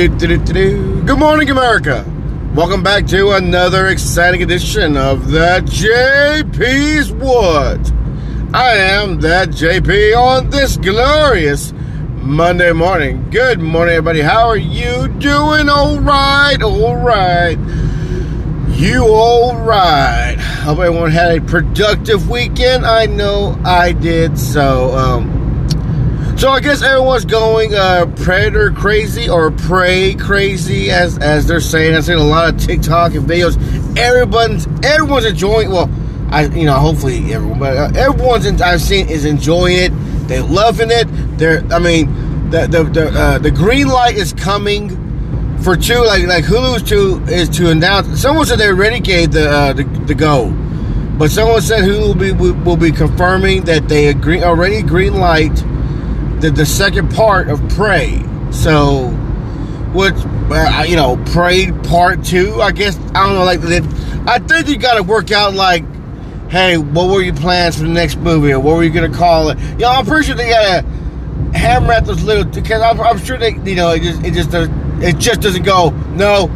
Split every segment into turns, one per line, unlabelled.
Good morning, America. Welcome back to another exciting edition of the JP's Woods. I am that JP on this glorious Monday morning. Good morning, everybody. How are you doing? All right, all right. You all right? Hope everyone had a productive weekend. I know I did. So, um, so I guess everyone's going uh, predator crazy or prey crazy, as as they're saying. I've seen a lot of TikTok and videos. Everyone's everyone's enjoying. Well, I you know hopefully everyone, but uh, everyone's in, I've seen is enjoying it. They're loving it. They're I mean the the the, uh, the green light is coming for two. Like like Hulu's to is to announce. Someone said they already gave the uh, the, the go. But someone said Hulu will be will be confirming that they agree already green light the, the second part of Prey. So, what uh, you know, Prey Part Two. I guess I don't know. Like, I think you got to work out like, hey, what were your plans for the next movie, or what were you gonna call it? You know, I'm pretty sure they gotta hammer at those little because I'm, I'm, sure they, you know, it just it just it just doesn't go. No,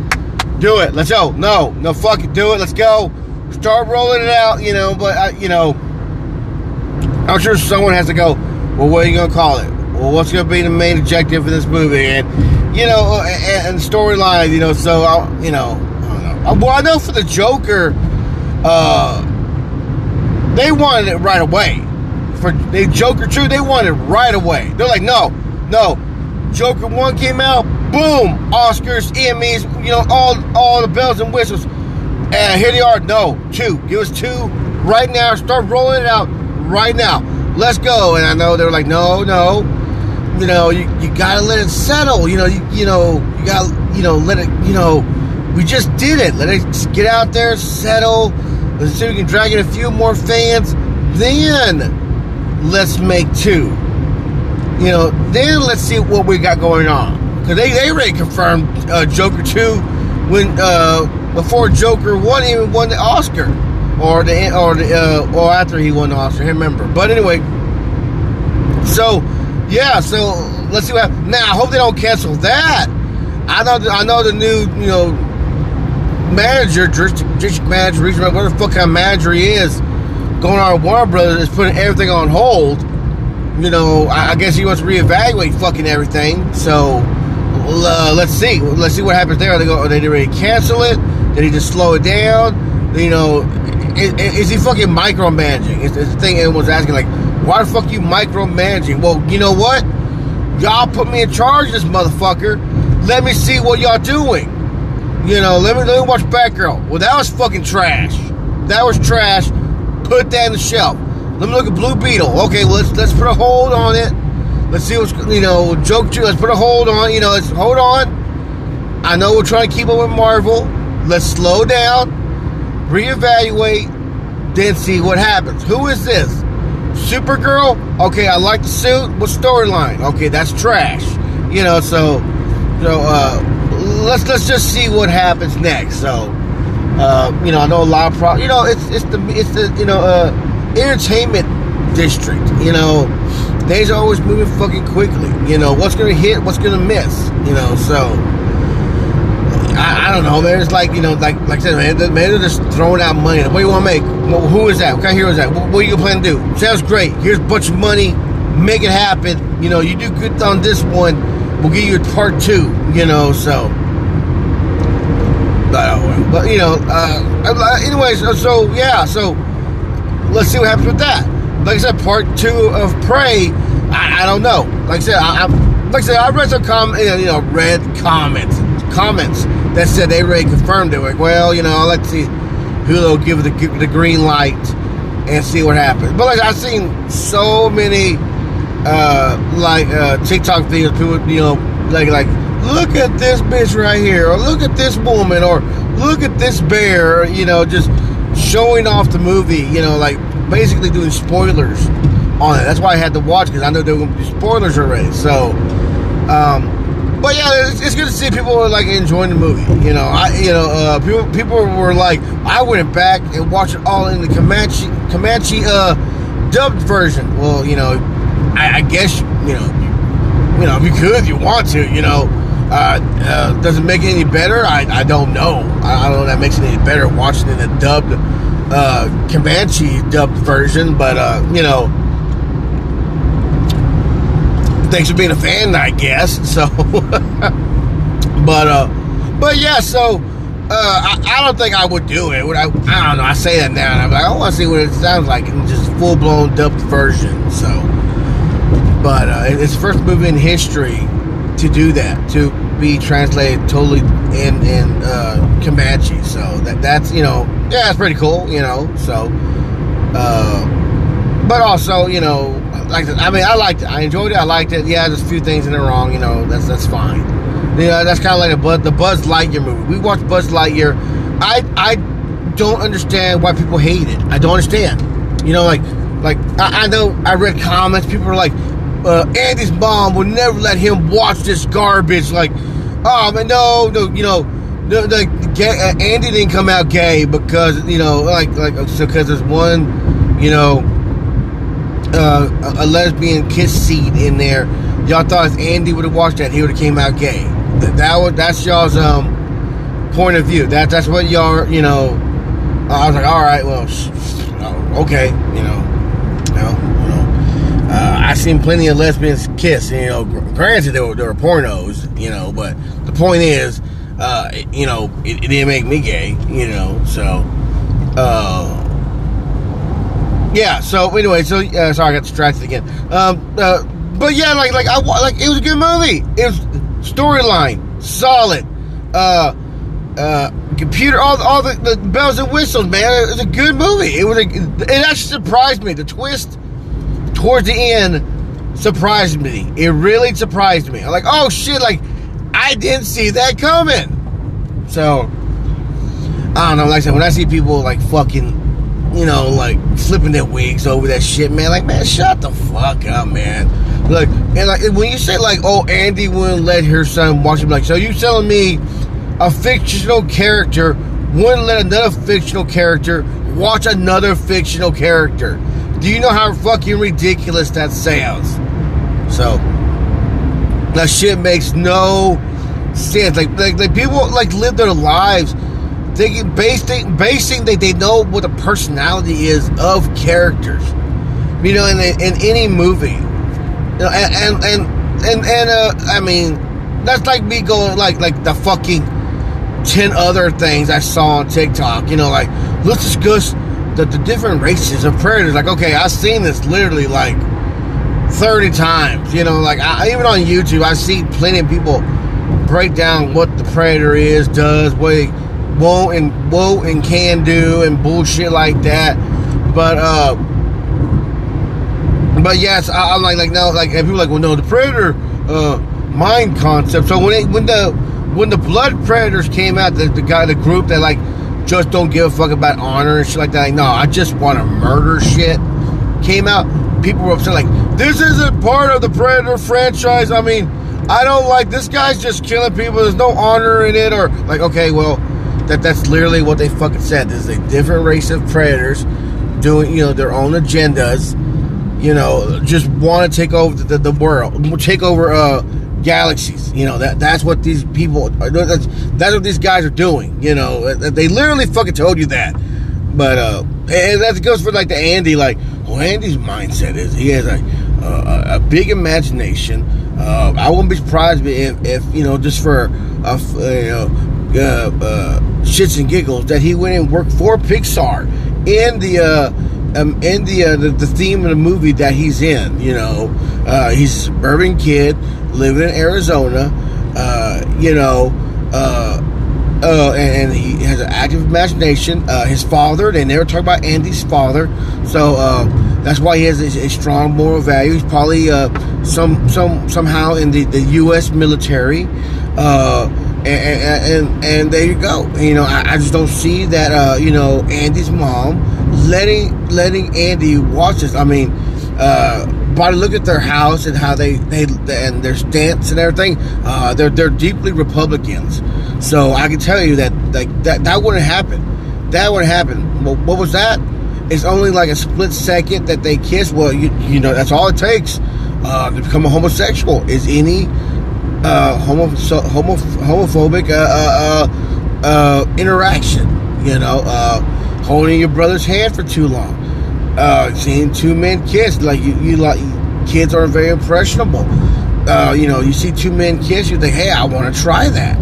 do it. Let's go. No, no, fuck it. Do it. Let's go. Start rolling it out. You know, but uh, you know, I'm sure someone has to go. Well, what are you gonna call it? Well, what's going to be the main objective for this movie, and you know, and, and storyline, you know. So, I, you know, I know. Uh, well, I know for the Joker, uh, they wanted it right away. For the Joker two, they wanted it right away. They're like, no, no. Joker one came out, boom, Oscars, Emmys, you know, all all the bells and whistles. And here they are. No, two. Give us two right now. Start rolling it out right now. Let's go. And I know they were like, no, no you know, you, you gotta let it settle. You know, you, you know, you gotta, you know, let it, you know, we just did it. Let it get out there, settle. Let's see if we can drag in a few more fans. Then let's make two. You know, then let's see what we got going on. Because they, they already confirmed uh, Joker 2 when uh, before Joker 1 even won the Oscar. Or the or the uh, or after he won the Oscar, I remember. But anyway, so yeah, so let's see what happens. Now, I hope they don't cancel that. I know, I know the new, you know, manager, district manager, regional, whatever the fuck kind of manager he is, going on Warner Brothers is putting everything on hold. You know, I guess he wants to reevaluate fucking everything. So uh, let's see, let's see what happens there. Are they go? Are they ready cancel it? Did he just slow it down? You know, is, he fucking micromanaging? It's, it's the thing everyone's asking, like why the fuck you micromanaging? Well, you know what? Y'all put me in charge of this motherfucker. Let me see what y'all doing. You know, let me let me watch Batgirl. Well, that was fucking trash. That was trash. Put that in the shelf. Let me look at Blue Beetle. Okay, well, let's let's put a hold on it. Let's see what's you know joke. Two, let's put a hold on. You know, let's hold on. I know we're trying to keep up with Marvel. Let's slow down, reevaluate, then see what happens. Who is this? Supergirl, okay, I like the suit. What storyline? Okay, that's trash. You know, so so uh, let's let's just see what happens next. So uh, you know, I know a lot of pro. You know, it's it's the it's the you know uh, entertainment district. You know, they's always moving fucking quickly. You know, what's gonna hit, what's gonna miss. You know, so I, I, don't know, man. It's like you know, like like I said, man. Man, they're just throwing out money. What do you want to make? Well, who is that? What kind of hero is that? What, what are you plan to do? Sounds great. Here's a bunch of money. Make it happen. You know, you do good on this one. We'll give you a part two. You know, so. But, but you know, uh, anyways, so yeah, so let's see what happens with that. Like I said, part two of Prey. I, I don't know. Like I said, I, I, like I said, I read some com- you know, read comments, comments that said they already confirmed it. Like, well, you know, let's see who they'll give the the green light and see what happens. But like I've seen so many uh, like uh, TikTok videos, people you know like like look at this bitch right here, or look at this woman, or look at this bear, you know, just showing off the movie, you know, like basically doing spoilers on it. That's why I had to watch because I know there were going to be spoilers already. So. Um, but yeah, it's, it's, good to see people like enjoying the movie. You know, I you know uh, people people were like, I went back and watched it all in the Comanche Comanche uh, dubbed version. Well, you know, I, I guess you know, you, know, if you could, if you want to, you know, Uh, uh, does it make it any better? I, I don't know. I, I don't know that makes it any better watching in the dubbed uh, Comanche dubbed version, but uh, you know, thanks for being a fan, I guess. So, but uh, but yeah, so uh, I, I, don't think I would do it. I, I don't know. I say that now, and I'm like, I want to see what it sounds like in just full blown dubbed version. So, but uh, it's first movie in history to do that to be translated totally in in uh, Comanche. So that that's you know yeah, it's pretty cool. You know, so. Uh, but also, you know, like I mean, I liked it. I enjoyed it. I liked it. Yeah, there's a few things in it wrong. You know, that's that's fine. You know, that's kind of like the Buzz, the Buzz Lightyear movie. We watched Buzz Lightyear. I I don't understand why people hate it. I don't understand. You know, like like I, I know I read comments. People are like, uh, Andy's mom would never let him watch this garbage. Like, oh man, no, no, you know, the, the gay, uh, Andy didn't come out gay because you know, like like so because there's one, you know, uh, a, lesbian kiss scene in there. Y'all thought if Andy would have watched that, he would have came out gay. That, that was that's y'all's um point of view. That that's what y'all you know. I was like, all right, well, oh, okay, you know, you know, you know. Uh, I seen plenty of lesbians kiss. You know, granted they were, they were pornos, you know, but the point is, uh, you know, it, it, didn't make me gay, you know. So, uh, yeah. So anyway, so uh, sorry, I got distracted again. Um, uh, but yeah, like like I like it was a good movie. It was storyline solid. Uh, uh, computer, all all the, the, bells and whistles, man. It was a good movie. It was a, it actually surprised me. The twist towards the end surprised me. It really surprised me. I'm like, oh shit, like I didn't see that coming. So I don't know. Like I said, when I see people like fucking you know, like flipping their wigs over that shit, man. Like, man, shut the fuck up, man. Like, and like when you say like, oh, Andy wouldn't let her son watch him, like, so you telling me a fictional character wouldn't let another fictional character watch another fictional character? Do you know how fucking ridiculous that sounds? So that shit makes no sense. Like, like, like people like live their lives thinking basing basing that they know what the personality is of characters. You know, in in any movie, you know, and and and and, and uh, I mean, that's like me going like like the fucking ten other things I saw on TikTok. You know, like let's discuss the, the different races of predators. Like, okay, I've seen this literally like thirty times. You know, like I, even on YouTube, I see plenty of people break down what the predator is, does, what. Won't and won't and can do and bullshit like that. But uh, but yes, I, am like like no, like and people like well no the predator uh mind concept. So when it when the when the blood predators came out, the, the guy the group that like just don't give a fuck about honor and shit like that. Like, no, I just want to murder shit. Came out, people were upset like this isn't part of the Predator franchise. I mean, I don't like this guy's just killing people. There's no honor in it, or like okay, well that that's literally what they fucking said. This is a different race of predators doing, you know, their own agendas. You know, just want to take over the, the, world, take over uh, galaxies. You know that that's what these people. That's that's what these guys are doing. You know, they literally fucking told you that. But uh, and that goes for like the Andy. Like, well, Andy's mindset is he has a a, a big imagination. Uh, I wouldn't be surprised if, if you know just for a, you know uh, uh, shits and giggles that he went and worked for Pixar in the uh, um, in the, uh, the, the theme of the movie that he's in. You know, uh, he's a suburban kid living in Arizona. Uh, you know, uh, uh, and, and, he has an active imagination. Uh, his father, they never talk about Andy's father, so uh, that's why he has a, a strong moral value. He's probably uh, some some somehow in the, the U.S. military. And, and, there you go. You know, I, I just don't see that. Uh, you know, Andy's mom letting letting Andy watch this. I mean, uh, by look at their house and how they they and their stance and everything, uh, they're they're deeply Republicans. So I can tell you that like that that wouldn't happen. That wouldn't happen. Well, what was that? It's only like a split second that they kiss. Well, you you know that's all it takes uh, to become a homosexual. Is any uh, homo, homophobic uh, uh, uh, uh, interaction. You know, holding your brother's hand for too long, seeing two men kiss. Like you, you like kids are very impressionable. You know, you see two men kiss, you think, hey, I want to try that.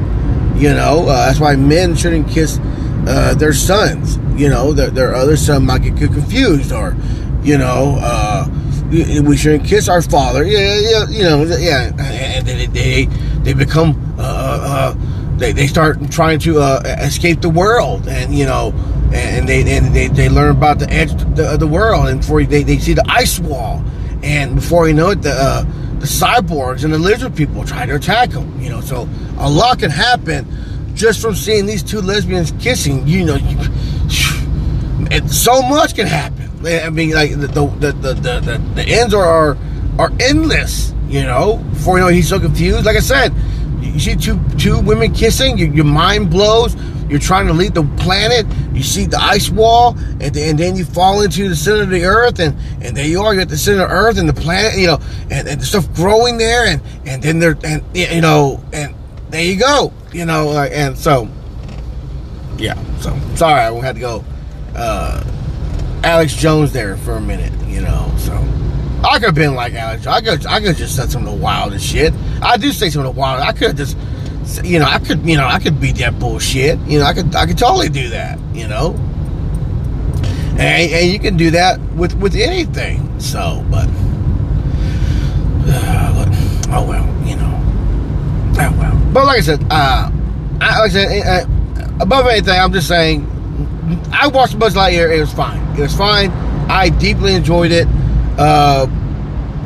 You know, that's why men shouldn't kiss their sons. You know, their, their other son might get confused, or you know, we shouldn't kiss our father. Yeah, yeah, you know, yeah, and they they, they become uh, uh, they, they start trying to uh, escape the world, and you know, and they and they, they learn about the edge of the, the world, and before they, they see the ice wall, and before you know it, the uh, the cyborgs and the lizard people try to attack them. You know, so a lot can happen just from seeing these two lesbians kissing. You know, you, so much can happen. I mean, like the the the the, the, the ends are, are are endless. You know, before you know, he's so confused. Like I said, you see two two women kissing, your, your mind blows. You're trying to leave the planet. You see the ice wall, and, and then you fall into the center of the earth, and, and there you are. You're at the center of Earth and the planet, you know, and, and the stuff growing there, and and then there, and you know, and there you go, you know, and so yeah. So sorry, I had to go. Uh, Alex Jones there for a minute, you know. So I could have been like Alex. I could I could just said some of the wildest shit. I do say some of the wild. I could just you know I could you know I could beat that bullshit. You know I could I could totally do that. You know. And, and you can do that with with anything. So, but uh, oh well, you know. Oh well. But like I said, uh, I, like I said, uh, above anything, I'm just saying I watched Buzz Lightyear. It was fine. It was fine. I deeply enjoyed it. Uh,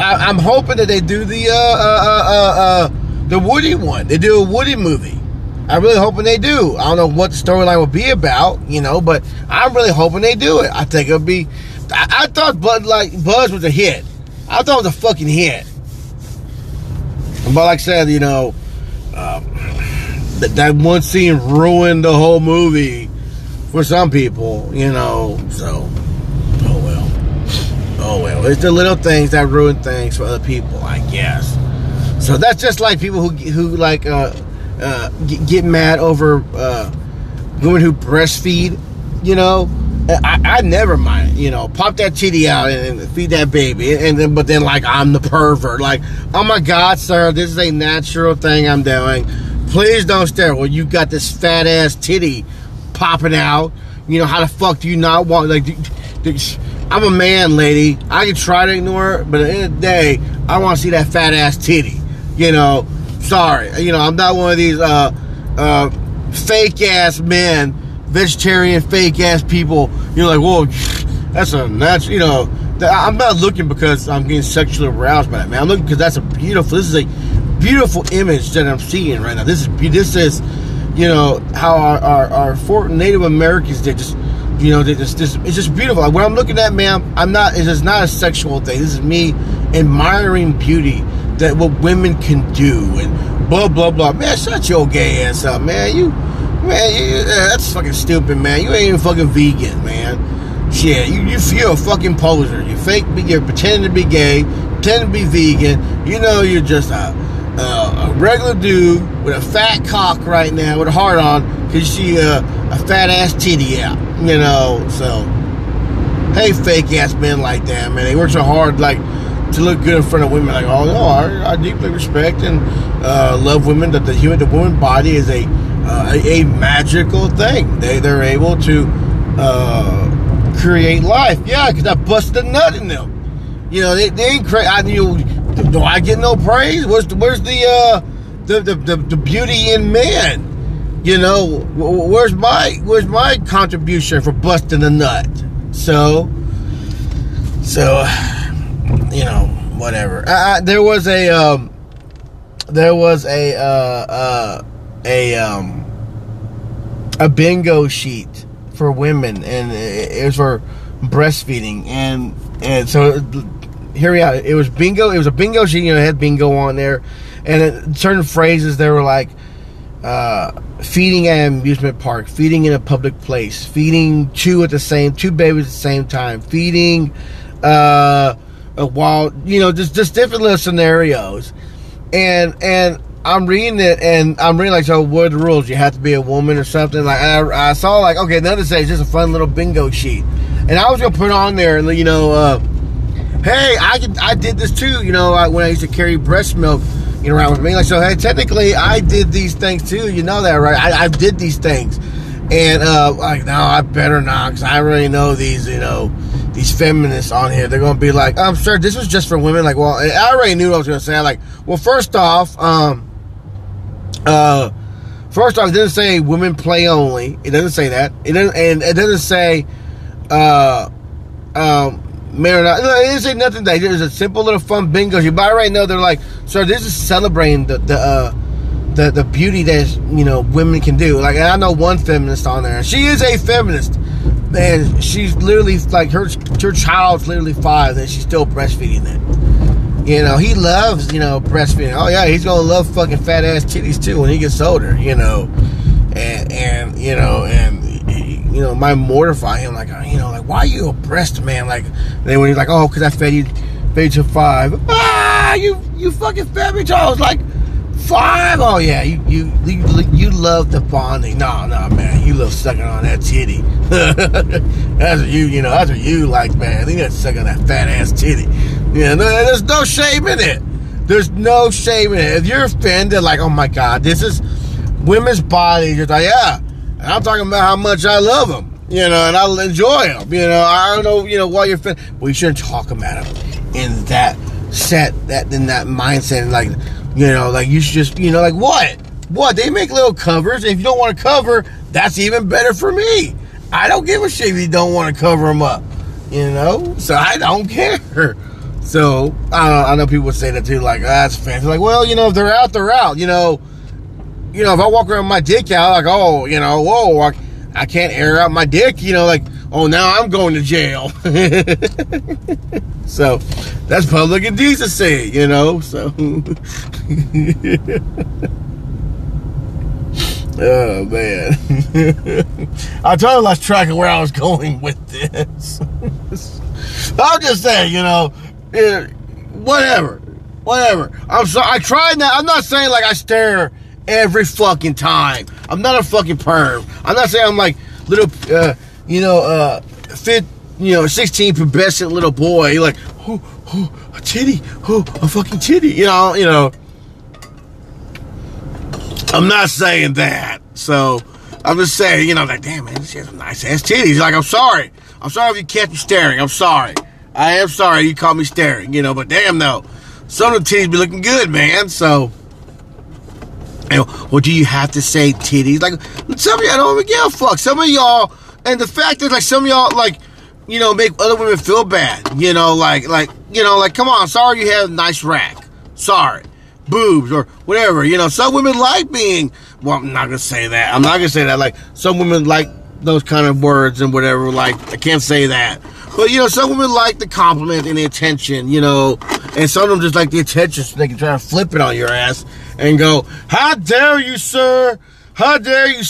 I, am hoping that they do the uh, uh, uh, uh, the Woody one. They do a Woody movie. I'm really hoping they do. I don't know what the storyline will be about, you know, but I'm really hoping they do it. I think it'll be. I, I thought Buzz like Buzz was a hit. I thought it was a fucking hit. But like I said, you know, um, that, that one scene ruined the whole movie for some people, you know. So, oh well. Oh well. It's the little things that ruin things for other people, I guess. So that's just like people who who like uh, uh, get, mad over uh, women who breastfeed. You know, I, I never mind. You know, pop that titty out and, and feed that baby, and then but then like I'm the pervert. Like, oh my God, sir, this is a natural thing I'm doing. Please don't stare. Well, you got this fat ass titty popping out. You know, how the fuck do you not want, like, I'm a man, lady. I can try to ignore it, but at the end of the day, I want to see that fat ass titty. You know, sorry. You know, I'm not one of these uh, uh, fake ass men, vegetarian fake ass people. You're like, whoa, that's a, that's, you know, I'm not looking because I'm getting sexually aroused by that, man. I'm looking because that's a beautiful, this is a beautiful image that I'm seeing right now. This is, this is, you know how our our, our four Native Americans did just you know just, just it's just beautiful. Like, what I'm looking at, man, I'm not. It is just not a sexual thing. This is me admiring beauty that what women can do and blah blah blah. Man, shut your gay ass up, man. You man, you, uh, that's fucking stupid, man. You ain't even fucking vegan, man. Shit, you you're a fucking poser. You fake, you're pretending to be gay, pretending to be vegan. You know you're just a uh, a regular dude with a fat cock right now with a heart on you see a, a fat ass titty out, you know. So, hey, fake ass men like that, man, they work so hard, like to look good in front of women. Like, oh no, I, I deeply respect and uh, love women. That the human, the woman body is a uh, a, a, magical thing. They they're able to uh, create life. Yeah, because I busted a nut in them. You know, they, they ain't crazy. I you do I get no praise? Where's the, where's the, uh, the, the, the, the beauty in man? You know, where's my where's my contribution for busting a nut? So, so, you know, whatever. Uh, there was a um, there was a uh, uh, a um, a bingo sheet for women, and it was for breastfeeding, and and so here we are. It was bingo. It was a bingo sheet. You know, it had bingo on there, and certain phrases they were like uh, feeding at an amusement park, feeding in a public place, feeding two at the same two babies at the same time, feeding uh, while you know just just different little scenarios, and and I'm reading it and I'm reading like, so what are the rules? You have to be a woman or something. Like I, I saw like, okay, another say it's just a fun little bingo sheet, and I was gonna put on there, you know, uh, hey, I can, I did this too, you know, when I used to carry breast milk, you know, around with me. Like, so hey, technically, I did these things too. You know that, right? I, I did these things, and uh, like, no, I better not, because I already know these, you know these feminists on here, they're gonna be like, I'm sure this was just for women. Like, well, I already knew what I was gonna say. Like, well, first off, um, uh, first off, it doesn't say women play only. It doesn't say that. It doesn't, and it doesn't say, uh, um, man not. No, it doesn't nothing. That it's a simple little fun bingo. You buy right now. They're like, so this is celebrating the the. Uh, the, the beauty that you know women can do. Like I know one feminist on there. She is a feminist, and she's literally like her her child's literally five and she's still breastfeeding it. You know, he loves, you know, breastfeeding. Oh yeah, he's gonna love fucking fat ass titties too when he gets older, you know. And and you know, and you know, might mortify him like you know, like why are you breast man? Like then when he's like, Oh, cause I fed you fed you five. Ah you you fucking fed me till I was like Five? Oh yeah, you you you, you love the bonding. No, no, man, you love sucking on that titty. that's what you, you know, that's what you like, man. Think that's sucking that fat ass titty. Yeah, no, there's no shame in it. There's no shame in it. If you're offended, like, oh my god, this is women's bodies. You're like, yeah, and I'm talking about how much I love them. You know, and I enjoy them. You know, I don't know, you know, why you're offended. We shouldn't talk about them in that set, that in that mindset, like you know, like you should just, you know, like what? What? They make little covers. If you don't want to cover, that's even better for me. I don't give a shit if you don't want to cover them up. You know? So I don't care. So I, I know people would say that too, like, oh, that's fancy. Like, well, you know, if they're out, they're out. You know, you know, if I walk around my dick out, like, oh, you know, whoa, I, I can't air out my dick, you know, like, oh, now I'm going to jail. so that's public indecency, you know. So, oh man, I totally lost track of where I was going with this. I'm just saying, you know, eh, whatever, whatever. I'm sorry. I tried that. I'm not saying like I stare every fucking time. I'm not a fucking perm. I'm not saying I'm like little. Uh, you know, uh, fit, you know, 16 pubescent little boy. You're like, oh, oh, a titty, oh, a fucking titty. You know, you know. I'm not saying that. So I'm just saying, you know, like, damn man, she has nice ass titties. Like, I'm sorry. I'm sorry if you catch me staring. I'm sorry. I am sorry you caught me staring, you know, but damn though. Some of the titties be looking good, man. So well, do you have to say titties? Like, some of y'all don't even give a fuck. Some of y'all and the fact is, like, some of y'all, like, you know, make other women feel bad. You know, like, like, you know, like, come on, sorry you have a nice rack. Sorry. Boobs or whatever. You know, some women like being, well, I'm not to say that. I'm not to say that. Like, some women like those kind of words and whatever. Like, I can't say that. But, you know, some women like the compliment and the attention, you know, and some of them just like the attention so they can try to flip it on your ass and go, how dare you, sir? How dare you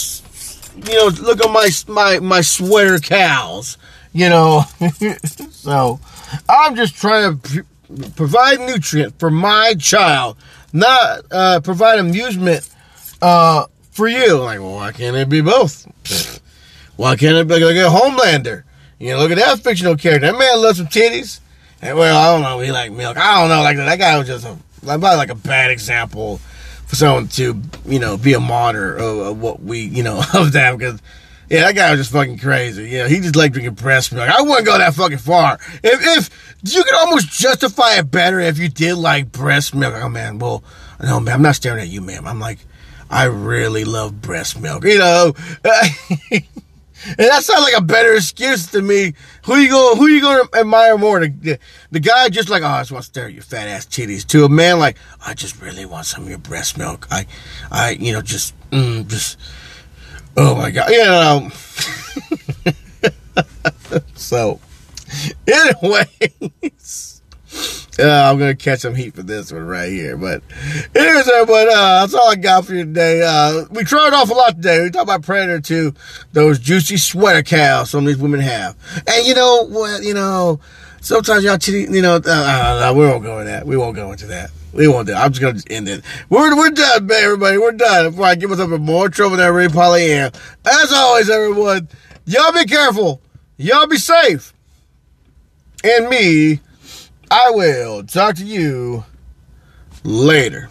you know, look at my my my sweater cows, you know. so I'm just trying to provide nutrient for my child, not uh, provide amusement uh, for you. Like, well, why can't it be both? Why can't it be like a Homelander? You know, look at that fictional character. That man loves some titties. And well, I don't know, he like milk. I don't know, like that guy was just a, probably like a bad example for someone to, you know, be a martyr of, of what we, you know, of that because yeah, that guy was just fucking crazy. You know, he just liked drinking breast milk. I wouldn't go that fucking far. If, if you could almost justify it better if you did like breast milk. Oh man, well, no man, I'm not staring at you, ma'am. I'm like, I really love breast milk. You know, And that sounds like a better excuse to me. Who you going? Who you going to admire more? The, the, guy just like, oh, I just want to stare at your fat ass titties. To a man like, I just really want some of your breast milk. I, I, you know, just, mm, just, oh my god, you know. so, anyways. Uh, I'm gonna catch some heat for this one right here, but anyways, everybody, uh, that's all I got for you today. Uh, we tried off a lot today. We talked about Predator 2, those juicy sweater cows some of these women have, and you know what? You know, sometimes y'all, you know, uh, uh, we won't go into that. We won't go into that. We won't do it. I'm just gonna end it. We're we're done, man, everybody. We're done. Before I get myself in more trouble than I really probably am. As always, everyone, y'all be careful. Y'all be safe. And me, I will talk to you later.